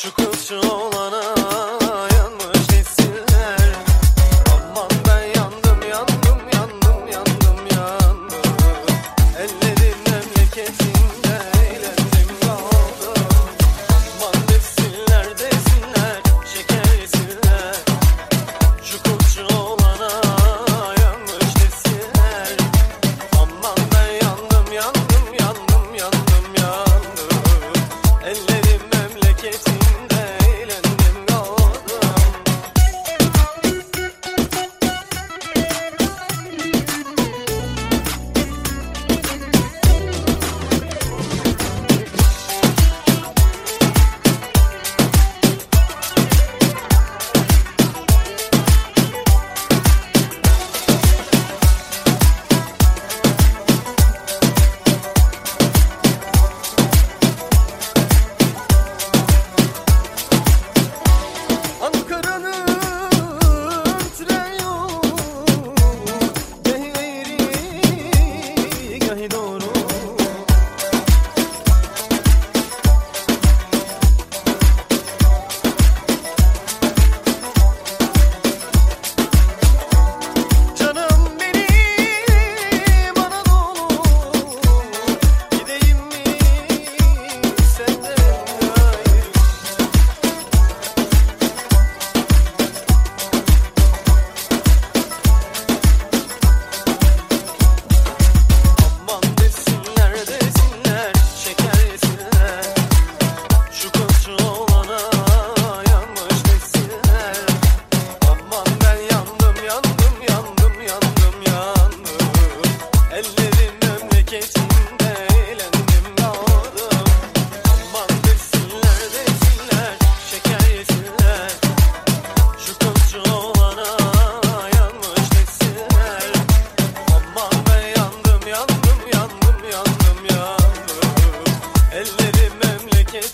too close to home.